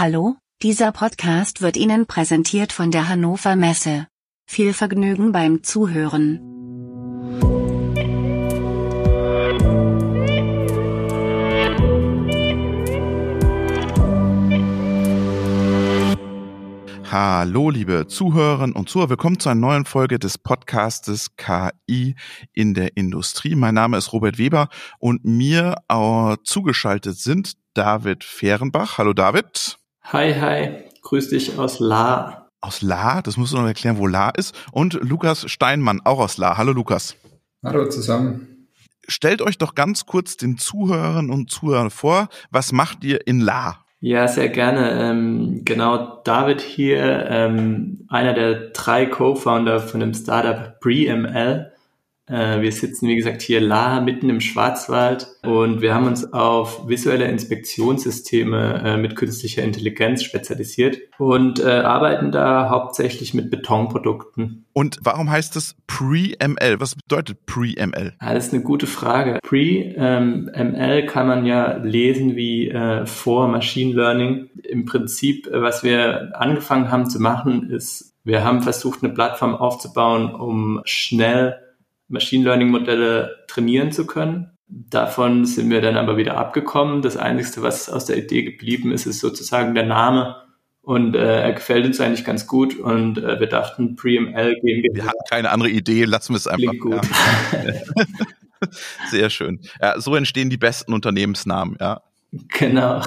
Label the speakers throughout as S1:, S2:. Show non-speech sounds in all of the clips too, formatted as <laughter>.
S1: Hallo, dieser Podcast wird Ihnen präsentiert von der Hannover Messe. Viel Vergnügen beim Zuhören.
S2: Hallo, liebe Zuhörerinnen und Zuhörer. Willkommen zu einer neuen Folge des Podcastes KI in der Industrie. Mein Name ist Robert Weber und mir äh, zugeschaltet sind David Fehrenbach. Hallo, David.
S3: Hi, hi. Grüß dich aus La.
S2: Aus La? Das musst du noch erklären, wo La ist. Und Lukas Steinmann, auch aus La. Hallo, Lukas.
S4: Hallo zusammen.
S2: Stellt euch doch ganz kurz den Zuhörern und Zuhörern vor. Was macht ihr in La?
S3: Ja, sehr gerne. Ähm, genau, David hier, ähm, einer der drei Co-Founder von dem Startup BreeML. Äh, wir sitzen, wie gesagt, hier La mitten im Schwarzwald und wir haben uns auf visuelle Inspektionssysteme äh, mit künstlicher Intelligenz spezialisiert und äh, arbeiten da hauptsächlich mit Betonprodukten.
S2: Und warum heißt es Pre-ML? Was bedeutet Pre-ML?
S3: Ja, das ist eine gute Frage. Pre-ML kann man ja lesen wie vor Machine Learning. Im Prinzip, was wir angefangen haben zu machen, ist, wir haben versucht, eine Plattform aufzubauen, um schnell Machine Learning Modelle trainieren zu können. Davon sind wir dann aber wieder abgekommen. Das Einzige, was aus der Idee geblieben ist, ist sozusagen der Name. Und äh, er gefällt uns eigentlich ganz gut und äh, wir dachten, PreML gehen
S2: wir. Wir hatten keine andere Idee, lassen wir es einfach.
S3: Klingt gut.
S2: Ja. <laughs> Sehr schön. Ja, so entstehen die besten Unternehmensnamen, ja.
S3: Genau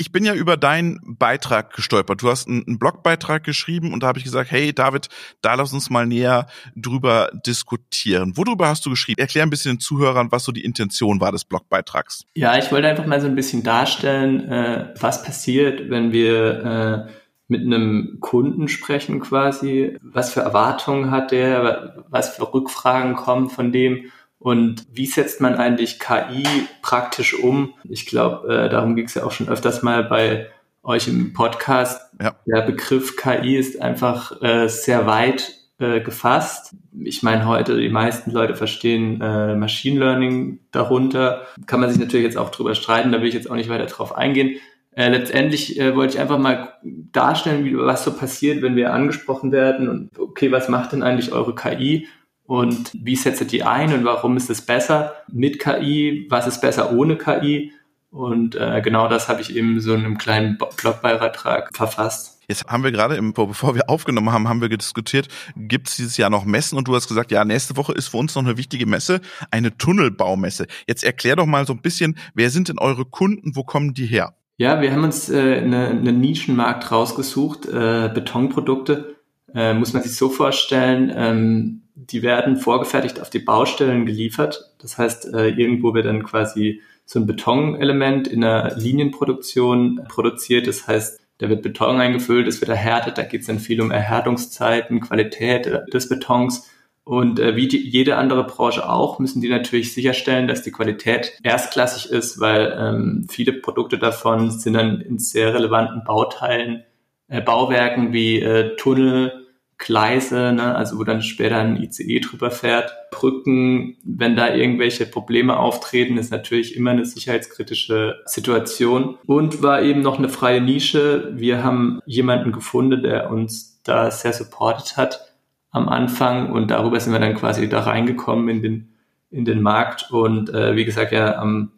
S2: ich bin ja über deinen Beitrag gestolpert. Du hast einen, Blogbeitrag geschrieben und da habe ich gesagt, hey David, da lass uns mal näher drüber diskutieren. Worüber hast du geschrieben? Erklär ein bisschen den Zuhörern, was so die Intention war des Blogbeitrags.
S3: Ja, ich wollte einfach mal so ein bisschen darstellen, äh, was passiert, wenn wir äh, mit einem Kunden sprechen quasi. Was für Erwartungen hat der? Was für Rückfragen kommen von dem? Und wie setzt man eigentlich KI praktisch um? Ich glaube, äh, darum ging es ja auch schon öfters mal bei euch im Podcast. Ja. Der Begriff KI ist einfach äh, sehr weit äh, gefasst. Ich meine, heute die meisten Leute verstehen äh, Machine Learning darunter. Kann man sich natürlich jetzt auch drüber streiten, da will ich jetzt auch nicht weiter drauf eingehen. Äh, letztendlich äh, wollte ich einfach mal darstellen, wie, was so passiert, wenn wir angesprochen werden und okay, was macht denn eigentlich eure KI? Und wie setzt ihr die ein und warum ist es besser mit KI, was ist besser ohne KI und äh, genau das habe ich eben so in einem kleinen Blogbeitrag verfasst.
S2: Jetzt haben wir gerade, im, bevor wir aufgenommen haben, haben wir diskutiert, gibt es dieses Jahr noch Messen? Und du hast gesagt, ja, nächste Woche ist für uns noch eine wichtige Messe, eine Tunnelbaumesse. Jetzt erklär doch mal so ein bisschen, wer sind denn eure Kunden, wo kommen die her?
S3: Ja, wir haben uns äh, eine, einen Nischenmarkt rausgesucht, äh, Betonprodukte. Äh, muss man sich so vorstellen, ähm, die werden vorgefertigt auf die Baustellen geliefert. Das heißt, äh, irgendwo wird dann quasi so ein Betonelement in der Linienproduktion produziert. Das heißt, da wird Beton eingefüllt, es wird erhärtet, da geht es dann viel um Erhärtungszeiten, Qualität des Betons. Und äh, wie die, jede andere Branche auch, müssen die natürlich sicherstellen, dass die Qualität erstklassig ist, weil ähm, viele Produkte davon sind dann in sehr relevanten Bauteilen, äh, Bauwerken wie äh, Tunnel, Gleise, ne, also wo dann später ein ICE drüber fährt, Brücken, wenn da irgendwelche Probleme auftreten, ist natürlich immer eine sicherheitskritische Situation. Und war eben noch eine freie Nische. Wir haben jemanden gefunden, der uns da sehr supportet hat am Anfang und darüber sind wir dann quasi da reingekommen in den, in den Markt. Und äh, wie gesagt, ja, am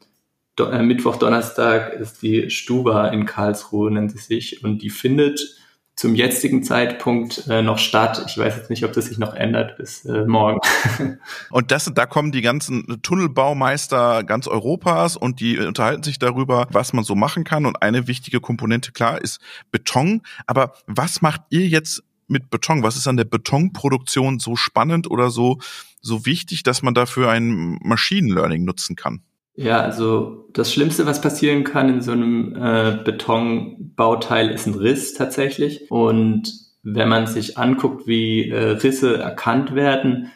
S3: Do äh, Mittwoch, Donnerstag ist die Stuba in Karlsruhe, nennt sie sich, und die findet zum jetzigen Zeitpunkt äh, noch statt. Ich weiß jetzt nicht, ob das sich noch ändert bis äh, morgen. <laughs>
S2: und das, da kommen die ganzen Tunnelbaumeister ganz Europas und die unterhalten sich darüber, was man so machen kann. Und eine wichtige Komponente, klar, ist Beton. Aber was macht ihr jetzt mit Beton? Was ist an der Betonproduktion so spannend oder so, so wichtig, dass man dafür ein Machine Learning nutzen kann?
S3: Ja, also das Schlimmste, was passieren kann in so einem äh, Betonbauteil, ist ein Riss tatsächlich. Und wenn man sich anguckt, wie äh, Risse erkannt werden,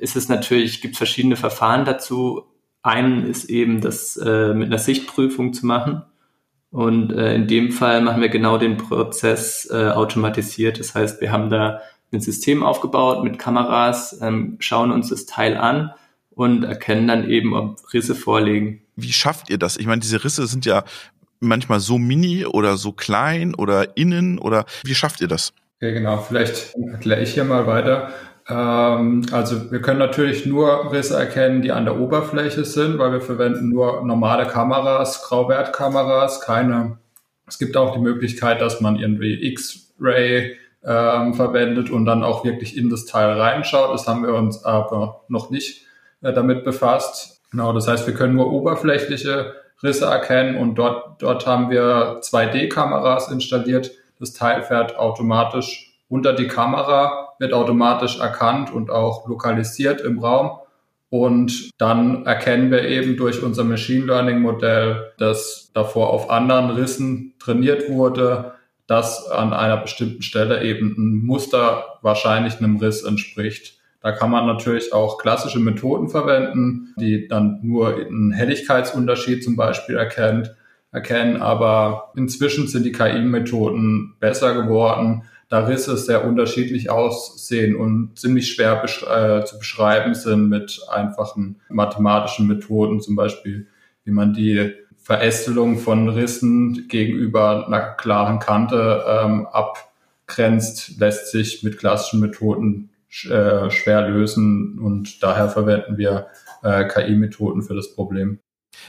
S3: ist es natürlich, gibt verschiedene Verfahren dazu. Einen ist eben das äh, mit einer Sichtprüfung zu machen. Und äh, in dem Fall machen wir genau den Prozess äh, automatisiert. Das heißt, wir haben da ein System aufgebaut mit Kameras, ähm, schauen uns das Teil an und erkennen dann eben, ob Risse vorliegen.
S2: Wie schafft ihr das? Ich meine, diese Risse sind ja manchmal so mini oder so klein oder innen oder wie schafft ihr das?
S4: Okay, genau. Vielleicht erkläre ich hier mal weiter. Ähm, also wir können natürlich nur Risse erkennen, die an der Oberfläche sind, weil wir verwenden nur normale Kameras, Grauwertkameras, keine. Es gibt auch die Möglichkeit, dass man irgendwie X-Ray ähm, verwendet und dann auch wirklich in das Teil reinschaut. Das haben wir uns aber noch nicht äh, damit befasst. Genau, das heißt, wir können nur oberflächliche Risse erkennen und dort, dort haben wir 2D-Kameras installiert. Das Teil fährt automatisch unter die Kamera, wird automatisch erkannt und auch lokalisiert im Raum. Und dann erkennen wir eben durch unser Machine Learning Modell, dass davor auf anderen Rissen trainiert wurde, dass an einer bestimmten Stelle eben ein Muster wahrscheinlich einem Riss entspricht. Da kann man natürlich auch klassische Methoden verwenden, die dann nur einen Helligkeitsunterschied zum Beispiel erkennt, erkennen. Aber inzwischen sind die KI-Methoden besser geworden, da Risse sehr unterschiedlich aussehen und ziemlich schwer besch äh, zu beschreiben sind mit einfachen mathematischen Methoden, zum Beispiel wie man die Verästelung von Rissen gegenüber einer klaren Kante ähm, abgrenzt, lässt sich mit klassischen Methoden äh, schwer lösen und daher verwenden wir äh, KI-Methoden für das Problem.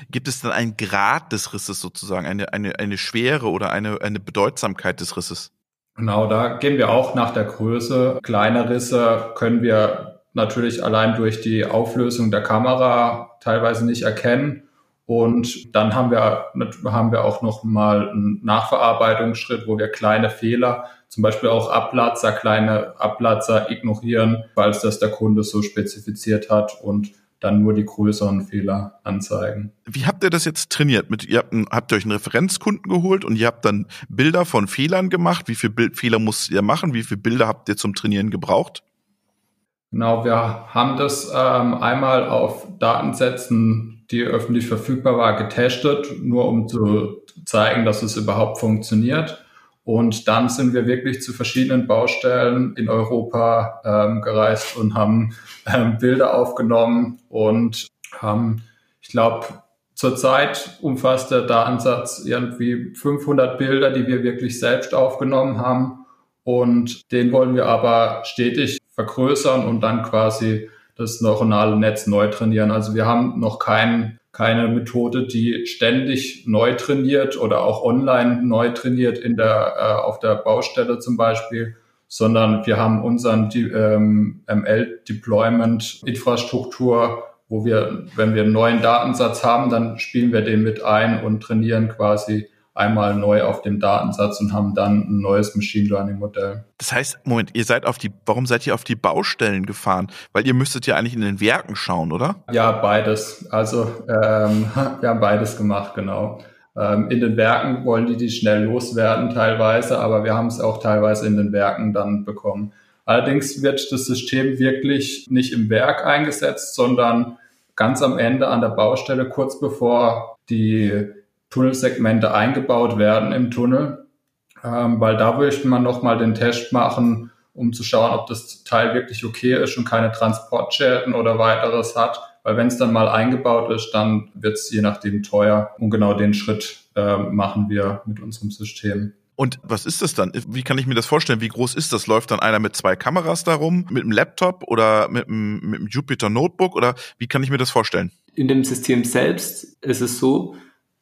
S2: Gibt es dann einen Grad des Risses sozusagen, eine, eine, eine Schwere oder eine, eine Bedeutsamkeit des Risses?
S4: Genau, da gehen wir auch nach der Größe. Kleine Risse können wir natürlich allein durch die Auflösung der Kamera teilweise nicht erkennen. Und dann haben wir, haben wir auch noch mal einen Nachverarbeitungsschritt, wo wir kleine Fehler, zum Beispiel auch Abplatzer, kleine Abplatzer ignorieren, falls das der Kunde so spezifiziert hat und dann nur die größeren Fehler anzeigen.
S2: Wie habt ihr das jetzt trainiert? Mit, ihr habt, habt ihr euch einen Referenzkunden geholt und ihr habt dann Bilder von Fehlern gemacht. Wie viele Fehler musstet ihr machen? Wie viele Bilder habt ihr zum Trainieren gebraucht?
S4: Genau, wir haben das ähm, einmal auf Datensätzen, die öffentlich verfügbar war, getestet, nur um zu zeigen, dass es überhaupt funktioniert. Und dann sind wir wirklich zu verschiedenen Baustellen in Europa ähm, gereist und haben ähm, Bilder aufgenommen und haben, ich glaube, zurzeit umfasst der Datensatz irgendwie 500 Bilder, die wir wirklich selbst aufgenommen haben. Und den wollen wir aber stetig vergrößern und dann quasi das neuronale Netz neu trainieren. Also wir haben noch keinen keine Methode, die ständig neu trainiert oder auch online neu trainiert in der, äh, auf der Baustelle zum Beispiel, sondern wir haben unseren ähm, ML-Deployment-Infrastruktur, wo wir, wenn wir einen neuen Datensatz haben, dann spielen wir den mit ein und trainieren quasi einmal neu auf dem Datensatz und haben dann ein neues Machine Learning Modell.
S2: Das heißt, Moment, ihr seid auf die, warum seid ihr auf die Baustellen gefahren? Weil ihr müsstet ja eigentlich in den Werken schauen, oder?
S4: Ja, beides. Also ähm, <laughs> wir haben beides gemacht, genau. Ähm, in den Werken wollen die die schnell loswerden teilweise, aber wir haben es auch teilweise in den Werken dann bekommen. Allerdings wird das System wirklich nicht im Werk eingesetzt, sondern ganz am Ende an der Baustelle, kurz bevor die Tunnelsegmente eingebaut werden im Tunnel, ähm, weil da möchte man nochmal den Test machen, um zu schauen, ob das Teil wirklich okay ist und keine Transportschäden oder weiteres hat. Weil wenn es dann mal eingebaut ist, dann wird es je nachdem teuer. Und genau den Schritt äh, machen wir mit unserem System.
S2: Und was ist das dann? Wie kann ich mir das vorstellen? Wie groß ist das? Läuft dann einer mit zwei Kameras darum, mit einem Laptop oder mit einem, mit einem Jupyter Notebook? Oder wie kann ich mir das vorstellen?
S3: In dem System selbst ist es so,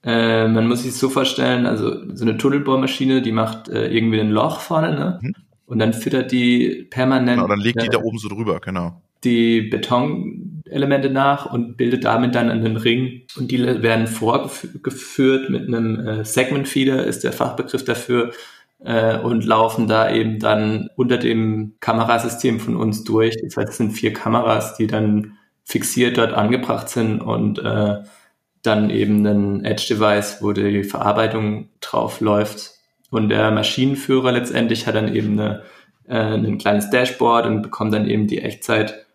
S3: äh, man muss sich so vorstellen, also so eine Tunnelbohrmaschine, die macht äh, irgendwie ein Loch vorne, ne? Mhm. Und dann füttert die permanent.
S2: Genau, dann legt die da oben so drüber, genau.
S3: Die Betonelemente nach und bildet damit dann einen Ring. Und die werden vorgeführt mit einem äh, Segment Feeder, ist der Fachbegriff dafür, äh, und laufen da eben dann unter dem Kamerasystem von uns durch. Das heißt, es sind vier Kameras, die dann fixiert dort angebracht sind und äh, dann eben ein Edge-Device, wo die Verarbeitung drauf läuft. Und der Maschinenführer letztendlich hat dann eben eine, äh, ein kleines Dashboard und bekommt dann eben die Echtzeit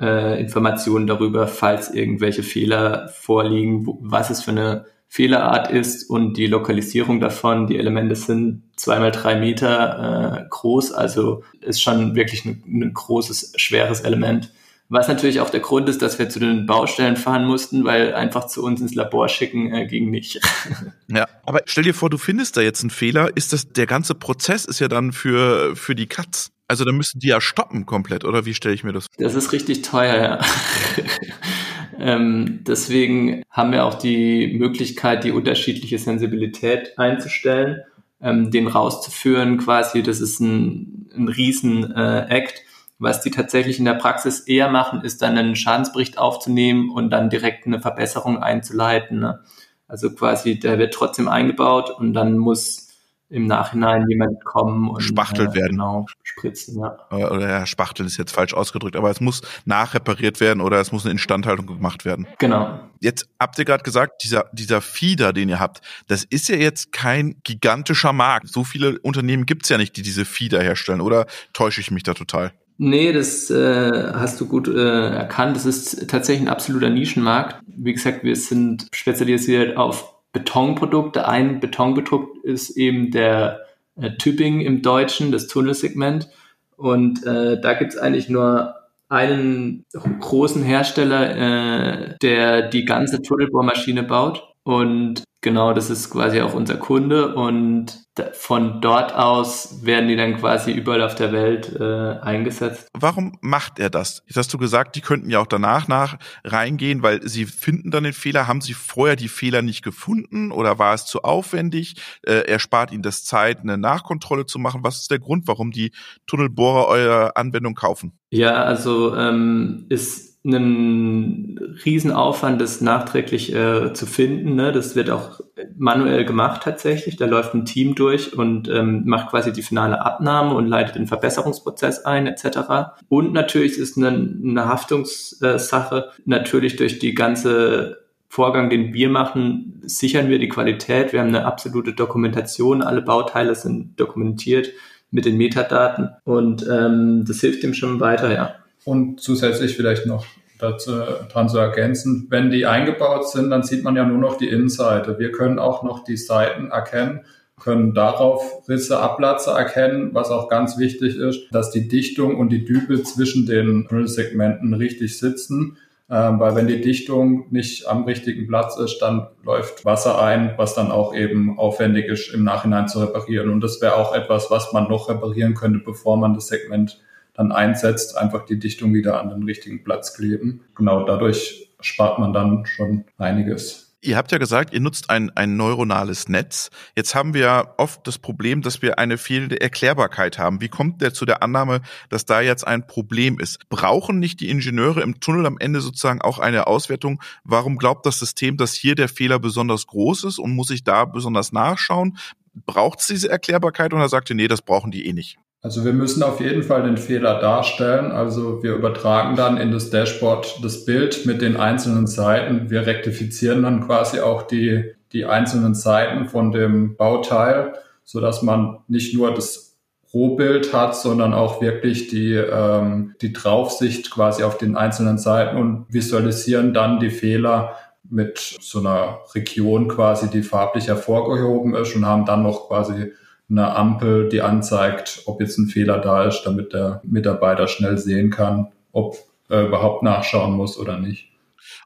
S3: äh, Informationen darüber, falls irgendwelche Fehler vorliegen, was es für eine Fehlerart ist und die Lokalisierung davon. Die Elemente sind zweimal drei Meter äh, groß, also ist schon wirklich ein, ein großes, schweres Element Was natürlich auch der Grund ist, dass wir zu den Baustellen fahren mussten, weil einfach zu uns ins Labor schicken äh, ging nicht. <laughs>
S2: Ja, aber stell dir vor, du findest da jetzt einen Fehler, ist das, der ganze Prozess ist ja dann für, für die Katz. Also dann müssen die ja stoppen komplett, oder wie stelle ich mir das vor?
S3: Das ist richtig teuer, ja. <laughs> ähm, deswegen haben wir auch die Möglichkeit, die unterschiedliche Sensibilität einzustellen, ähm, den rauszuführen quasi. Das ist ein, ein Riesen-Act. Äh, was die tatsächlich in der Praxis eher machen, ist dann einen Schadensbericht aufzunehmen und dann direkt eine Verbesserung einzuleiten. Ne? Also quasi, der wird trotzdem eingebaut und dann muss im Nachhinein jemand kommen und
S2: spachtelt äh, werden.
S3: Genau, spritzen, ja.
S2: Oder ja, spachteln ist jetzt falsch ausgedrückt, aber es muss nachrepariert werden oder es muss eine Instandhaltung gemacht werden.
S3: Genau.
S2: Jetzt habt ihr gerade gesagt, dieser, dieser Feeder, den ihr habt, das ist ja jetzt kein gigantischer Markt. So viele Unternehmen gibt's ja nicht, die diese Feeder herstellen, oder täusche ich mich da total?
S3: Nee, das äh, hast du gut äh, erkannt. Das ist tatsächlich ein absoluter Nischenmarkt. Wie gesagt, wir sind spezialisiert auf Betonprodukte. Ein Betonprodukt ist eben der äh, Typing im Deutschen, das Tunnelsegment. Und äh, da gibt's eigentlich nur einen großen Hersteller, äh, der die ganze Tunnelbohrmaschine baut. Und Genau, das ist quasi auch unser Kunde und von dort aus werden die dann quasi überall auf der Welt äh, eingesetzt.
S2: Warum macht er das? Jetzt hast du gesagt, die könnten ja auch danach nach reingehen, weil sie finden dann den Fehler. Haben sie vorher die Fehler nicht gefunden oder war es zu aufwendig? Äh, er spart ihnen das Zeit, eine Nachkontrolle zu machen. Was ist der Grund, warum die Tunnelbohrer eure Anwendung kaufen?
S3: Ja, also ähm, ist einen Riesenaufwand, das nachträglich äh, zu finden. Ne? Das wird auch manuell gemacht tatsächlich. Da läuft ein Team durch und ähm, macht quasi die finale Abnahme und leitet den Verbesserungsprozess ein etc. Und natürlich ist eine, eine Haftungssache natürlich durch die ganze Vorgang, den wir machen, sichern wir die Qualität. Wir haben eine absolute Dokumentation. Alle Bauteile sind dokumentiert mit den Metadaten und ähm, das hilft dem schon weiter, ja.
S4: Und zusätzlich vielleicht noch dazu, dran zu ergänzen, wenn die eingebaut sind, dann sieht man ja nur noch die Innenseite. Wir können auch noch die Seiten erkennen, können darauf Risse, Abplatze erkennen, was auch ganz wichtig ist, dass die Dichtung und die Dübe zwischen den Tunnelsegmenten richtig sitzen. Ähm, weil wenn die Dichtung nicht am richtigen Platz ist, dann läuft Wasser ein, was dann auch eben aufwendig ist, im Nachhinein zu reparieren. Und das wäre auch etwas, was man noch reparieren könnte, bevor man das Segment dann einsetzt, einfach die Dichtung wieder an den richtigen Platz kleben. Genau, dadurch spart man dann schon einiges.
S2: Ihr habt ja gesagt, ihr nutzt ein, ein neuronales Netz. Jetzt haben wir oft das Problem, dass wir eine fehlende Erklärbarkeit haben. Wie kommt der zu der Annahme, dass da jetzt ein Problem ist? Brauchen nicht die Ingenieure im Tunnel am Ende sozusagen auch eine Auswertung? Warum glaubt das System, dass hier der Fehler besonders groß ist und muss ich da besonders nachschauen? Braucht es diese Erklärbarkeit oder sagt ihr, nee, das brauchen die eh nicht?
S4: Also wir müssen auf jeden Fall den Fehler darstellen. Also wir übertragen dann in das Dashboard das Bild mit den einzelnen Seiten. Wir rektifizieren dann quasi auch die, die einzelnen Seiten von dem Bauteil, so dass man nicht nur das Rohbild hat, sondern auch wirklich die, ähm, die Draufsicht quasi auf den einzelnen Seiten und visualisieren dann die Fehler mit so einer Region quasi, die farblich hervorgehoben ist und haben dann noch quasi eine Ampel, die anzeigt, ob jetzt ein Fehler da ist, damit der Mitarbeiter schnell sehen kann, ob er überhaupt nachschauen muss oder nicht.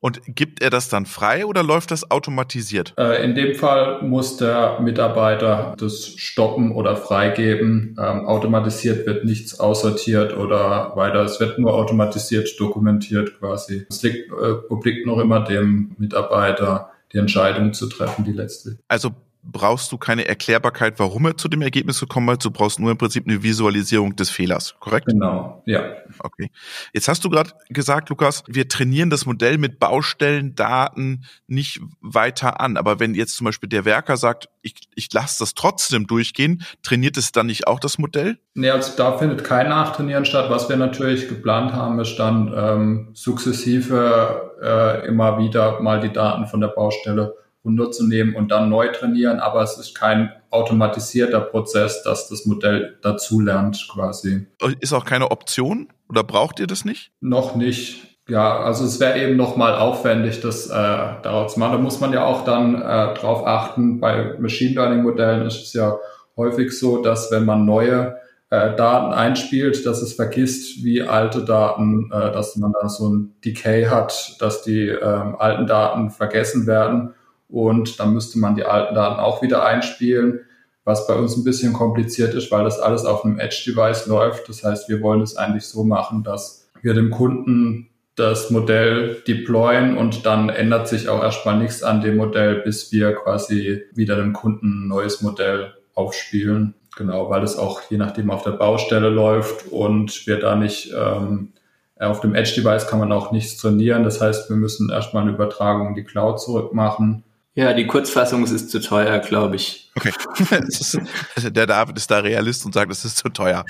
S2: Und gibt er das dann frei oder läuft das automatisiert?
S4: Äh, in dem Fall muss der Mitarbeiter das stoppen oder freigeben. Ähm, automatisiert wird nichts aussortiert oder weiter. Es wird nur automatisiert dokumentiert quasi. Es liegt, äh, obliegt noch immer dem Mitarbeiter, die Entscheidung zu treffen, die letzte.
S2: Also brauchst du keine Erklärbarkeit, warum er zu dem Ergebnis gekommen ist. Du brauchst nur im Prinzip eine Visualisierung des Fehlers, korrekt?
S4: Genau, ja.
S2: Okay. Jetzt hast du gerade gesagt, Lukas, wir trainieren das Modell mit Baustellendaten nicht weiter an. Aber wenn jetzt zum Beispiel der Werker sagt, ich, ich lasse das trotzdem durchgehen, trainiert es dann nicht auch das Modell?
S4: Nee, also da findet kein Nachtrainieren statt. Was wir natürlich geplant haben, ist dann ähm, sukzessive äh, immer wieder mal die Daten von der Baustelle runterzunehmen und dann neu trainieren, aber es ist kein automatisierter Prozess, dass das Modell dazu lernt quasi.
S2: Ist auch keine Option oder braucht ihr das nicht?
S4: Noch nicht. Ja, also es wäre eben nochmal aufwendig, das äh, daraus zu machen. Da muss man ja auch dann äh, drauf achten. Bei Machine Learning Modellen ist es ja häufig so, dass wenn man neue äh, Daten einspielt, dass es vergisst, wie alte Daten, äh, dass man da so ein Decay hat, dass die ähm, alten Daten vergessen werden und dann müsste man die alten Daten auch wieder einspielen, was bei uns ein bisschen kompliziert ist, weil das alles auf einem Edge-Device läuft. Das heißt, wir wollen es eigentlich so machen, dass wir dem Kunden das Modell deployen und dann ändert sich auch erstmal nichts an dem Modell, bis wir quasi wieder dem Kunden ein neues Modell aufspielen. Genau, weil es auch je nachdem auf der Baustelle läuft und wir da nicht ähm, auf dem Edge-Device kann man auch nichts trainieren. Das heißt, wir müssen erstmal eine Übertragung in die Cloud zurückmachen.
S3: Ja, die Kurzfassung es ist zu teuer, glaube ich.
S2: Okay. <laughs> ist, der David ist da Realist und sagt, es ist zu teuer.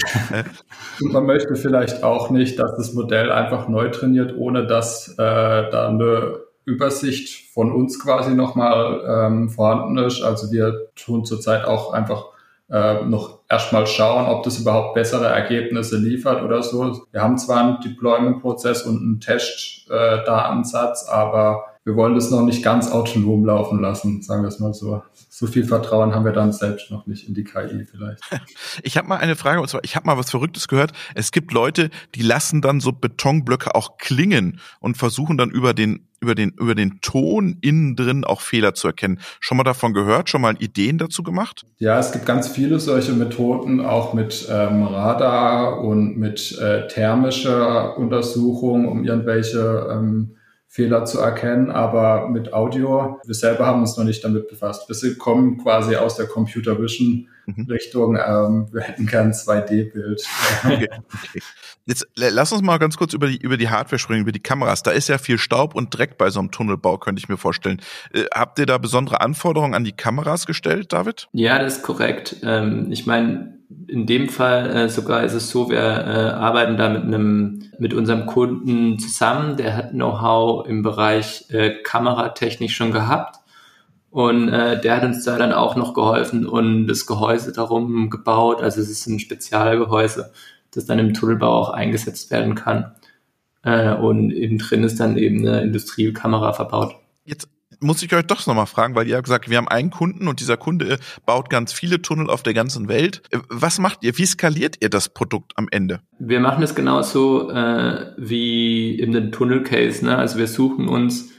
S4: und man möchte vielleicht auch nicht, dass das Modell einfach neu trainiert, ohne dass äh, da eine Übersicht von uns quasi nochmal ähm, vorhanden ist. Also wir tun zurzeit auch einfach äh, noch erstmal schauen, ob das überhaupt bessere Ergebnisse liefert oder so. Wir haben zwar einen Deployment-Prozess und einen Test-Datensatz, äh, aber wir wollen das noch nicht ganz autonom laufen lassen, sagen wir es mal so. So viel Vertrauen haben wir dann selbst noch nicht in die KI vielleicht. <laughs>
S2: Ich habe mal eine Frage, und zwar, ich habe mal was Verrücktes gehört. Es gibt Leute, die lassen dann so Betonblöcke auch klingen und versuchen dann über den über den über den Ton innen drin auch Fehler zu erkennen. Schon mal davon gehört? Schon mal Ideen dazu gemacht?
S4: Ja, es gibt ganz viele solche Methoden, auch mit ähm, Radar und mit äh, thermischer Untersuchung, um irgendwelche ähm, Fehler zu erkennen, aber mit Audio, wir selber haben uns noch nicht damit befasst. Wir kommen quasi aus der Computer Vision mhm. Richtung, ähm, wir hätten gern 2D-Bild.
S2: Okay, okay. Jetzt lass uns mal ganz kurz über die, über die Hardware sprechen, über die Kameras. Da ist ja viel Staub und Dreck bei so einem Tunnelbau, könnte ich mir vorstellen. Äh, habt ihr da besondere Anforderungen an die Kameras gestellt, David?
S3: Ja, das ist korrekt. Ähm, ich meine, in dem Fall äh, sogar ist es so, wir äh, arbeiten da mit einem, mit unserem Kunden zusammen, der hat Know-how im Bereich äh, Kameratechnik schon gehabt. Und äh, der hat uns da dann auch noch geholfen und das Gehäuse darum gebaut. Also es ist ein Spezialgehäuse, das dann im Tunnelbau auch eingesetzt werden kann. Äh, und innen drin ist dann eben eine Industriekamera verbaut.
S2: Jetzt muss ich euch doch nochmal fragen, weil ihr habt gesagt, wir haben einen Kunden und dieser Kunde baut ganz viele Tunnel auf der ganzen Welt. Äh, was macht ihr? Wie skaliert ihr das Produkt am Ende?
S3: Wir machen es genauso äh, wie in den Tunnel-Case. Ne? Also wir suchen uns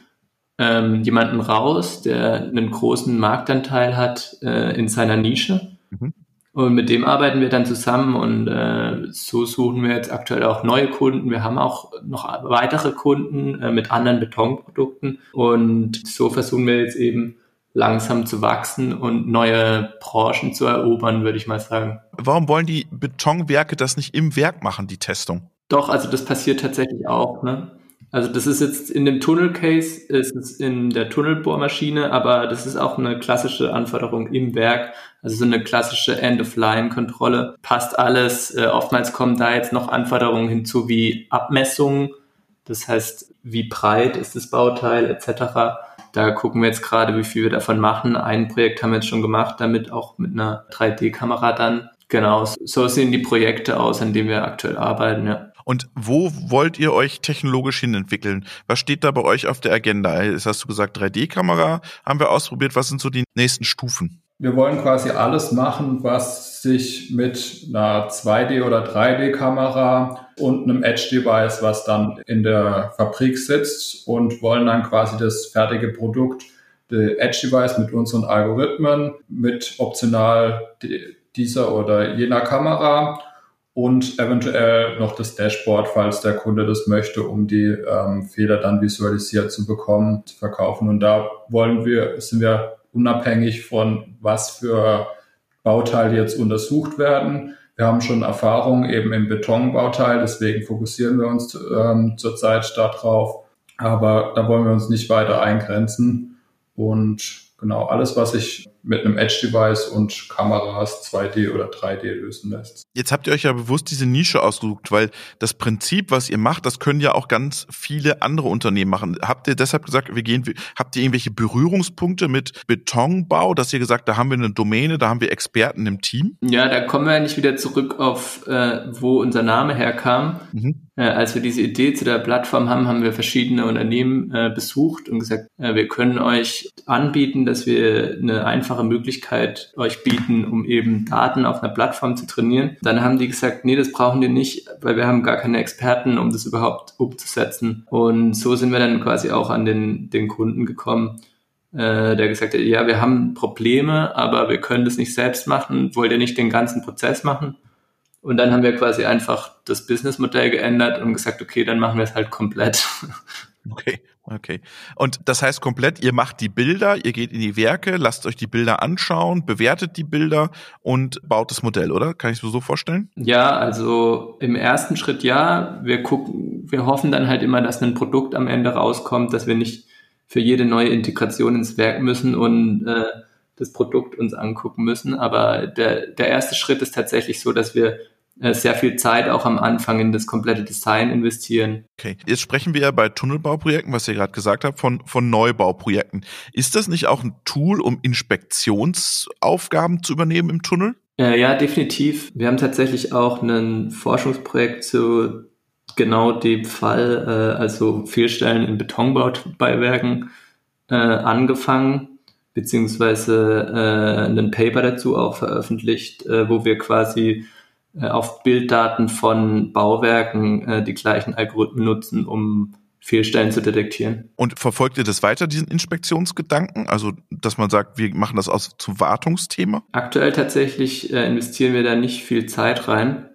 S3: ähm, jemanden raus, der einen großen Marktanteil hat äh, in seiner Nische. Mhm. Und mit dem arbeiten wir dann zusammen und äh, so suchen wir jetzt aktuell auch neue Kunden. Wir haben auch noch weitere Kunden äh, mit anderen Betonprodukten und so versuchen wir jetzt eben langsam zu wachsen und neue Branchen zu erobern, würde ich mal sagen.
S2: Warum wollen die Betonwerke das nicht im Werk machen, die Testung?
S3: Doch, also das passiert tatsächlich auch. Ne? Also das ist jetzt in dem Tunnel-Case, ist es in der Tunnelbohrmaschine, aber das ist auch eine klassische Anforderung im Werk, also so eine klassische End-of-Line-Kontrolle. Passt alles. Äh, oftmals kommen da jetzt noch Anforderungen hinzu wie Abmessungen, das heißt, wie breit ist das Bauteil etc. Da gucken wir jetzt gerade, wie viel wir davon machen. Ein Projekt haben wir jetzt schon gemacht, damit auch mit einer 3D-Kamera dann. Genau, so sehen die Projekte aus, an denen wir aktuell arbeiten, ja.
S2: Und wo wollt ihr euch technologisch hin entwickeln? Was steht da bei euch auf der Agenda? Jetzt hast du gesagt, 3D-Kamera haben wir ausprobiert. Was sind so die nächsten Stufen?
S4: Wir wollen quasi alles machen, was sich mit einer 2D- oder 3D-Kamera und einem Edge-Device, was dann in der Fabrik sitzt und wollen dann quasi das fertige Produkt, der Edge-Device mit unseren Algorithmen, mit optional dieser oder jener Kamera und eventuell noch das Dashboard, falls der Kunde das möchte, um die ähm, Fehler dann visualisiert zu bekommen, zu verkaufen. Und da wollen wir, sind wir unabhängig von was für Bauteile jetzt untersucht werden. Wir haben schon Erfahrung eben im Betonbauteil, deswegen fokussieren wir uns ähm, zurzeit darauf. Aber da wollen wir uns nicht weiter eingrenzen. Und genau alles, was ich mit einem Edge-Device und Kameras 2D oder 3D lösen lässt.
S2: Jetzt habt ihr euch ja bewusst diese Nische ausgesucht, weil das Prinzip, was ihr macht, das können ja auch ganz viele andere Unternehmen machen. Habt ihr deshalb gesagt, wir gehen, habt ihr irgendwelche Berührungspunkte mit Betonbau, dass ihr gesagt, da haben wir eine Domäne, da haben wir Experten im Team?
S3: Ja, da kommen wir eigentlich wieder zurück auf, äh, wo unser Name herkam. Mhm. Äh, als wir diese Idee zu der Plattform haben, haben wir verschiedene Unternehmen äh, besucht und gesagt, äh, wir können euch anbieten, dass wir eine Einführung einfache Möglichkeit euch bieten, um eben Daten auf einer Plattform zu trainieren. Dann haben die gesagt, nee, das brauchen wir nicht, weil wir haben gar keine Experten, um das überhaupt umzusetzen. Und so sind wir dann quasi auch an den, den Kunden gekommen, äh, der gesagt hat, ja, wir haben Probleme, aber wir können das nicht selbst machen, wollt ihr nicht den ganzen Prozess machen? Und dann haben wir quasi einfach das Businessmodell geändert und gesagt, okay, dann machen wir es halt komplett. <laughs>
S2: Okay, okay. Und das heißt komplett, ihr macht die Bilder, ihr geht in die Werke, lasst euch die Bilder anschauen, bewertet die Bilder und baut das Modell, oder? Kann ich es mir so vorstellen?
S3: Ja, also im ersten Schritt ja. Wir gucken, wir hoffen dann halt immer, dass ein Produkt am Ende rauskommt, dass wir nicht für jede neue Integration ins Werk müssen und äh, das Produkt uns angucken müssen. Aber der, der erste Schritt ist tatsächlich so, dass wir sehr viel Zeit auch am Anfang in das komplette Design investieren.
S2: Okay, jetzt sprechen wir ja bei Tunnelbauprojekten, was ihr gerade gesagt habt, von, von Neubauprojekten. Ist das nicht auch ein Tool, um Inspektionsaufgaben zu übernehmen im Tunnel?
S3: Äh, ja, definitiv. Wir haben tatsächlich auch ein Forschungsprojekt zu genau dem Fall, äh, also Fehlstellen in Betonbauwerken äh, angefangen, beziehungsweise äh, ein Paper dazu auch veröffentlicht, äh, wo wir quasi äh, auf Bilddaten von Bauwerken äh, die gleichen Algorithmen nutzen, um Fehlstellen zu detektieren.
S2: Und verfolgt ihr das weiter, diesen Inspektionsgedanken? Also, dass man sagt, wir machen das aus zum Wartungsthema?
S3: Aktuell tatsächlich äh, investieren wir da nicht viel Zeit rein.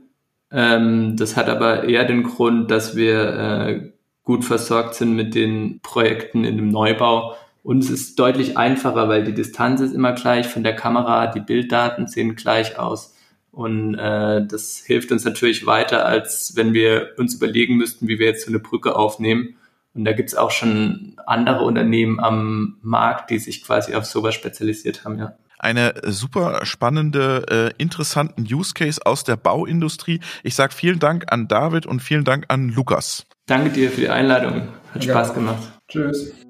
S3: Ähm, das hat aber eher den Grund, dass wir äh, gut versorgt sind mit den Projekten in dem Neubau. Und es ist deutlich einfacher, weil die Distanz ist immer gleich von der Kamera, die Bilddaten sehen gleich aus. Und äh, das hilft uns natürlich weiter, als wenn wir uns überlegen müssten, wie wir jetzt so eine Brücke aufnehmen. Und da gibt's auch schon andere Unternehmen am Markt, die sich quasi auf sowas spezialisiert haben, ja.
S2: Eine super spannende, äh, interessanten Use Case aus der Bauindustrie. Ich sage vielen Dank an David und vielen Dank an Lukas.
S3: Danke dir für die Einladung. Hat ja. Spaß gemacht. Tschüss.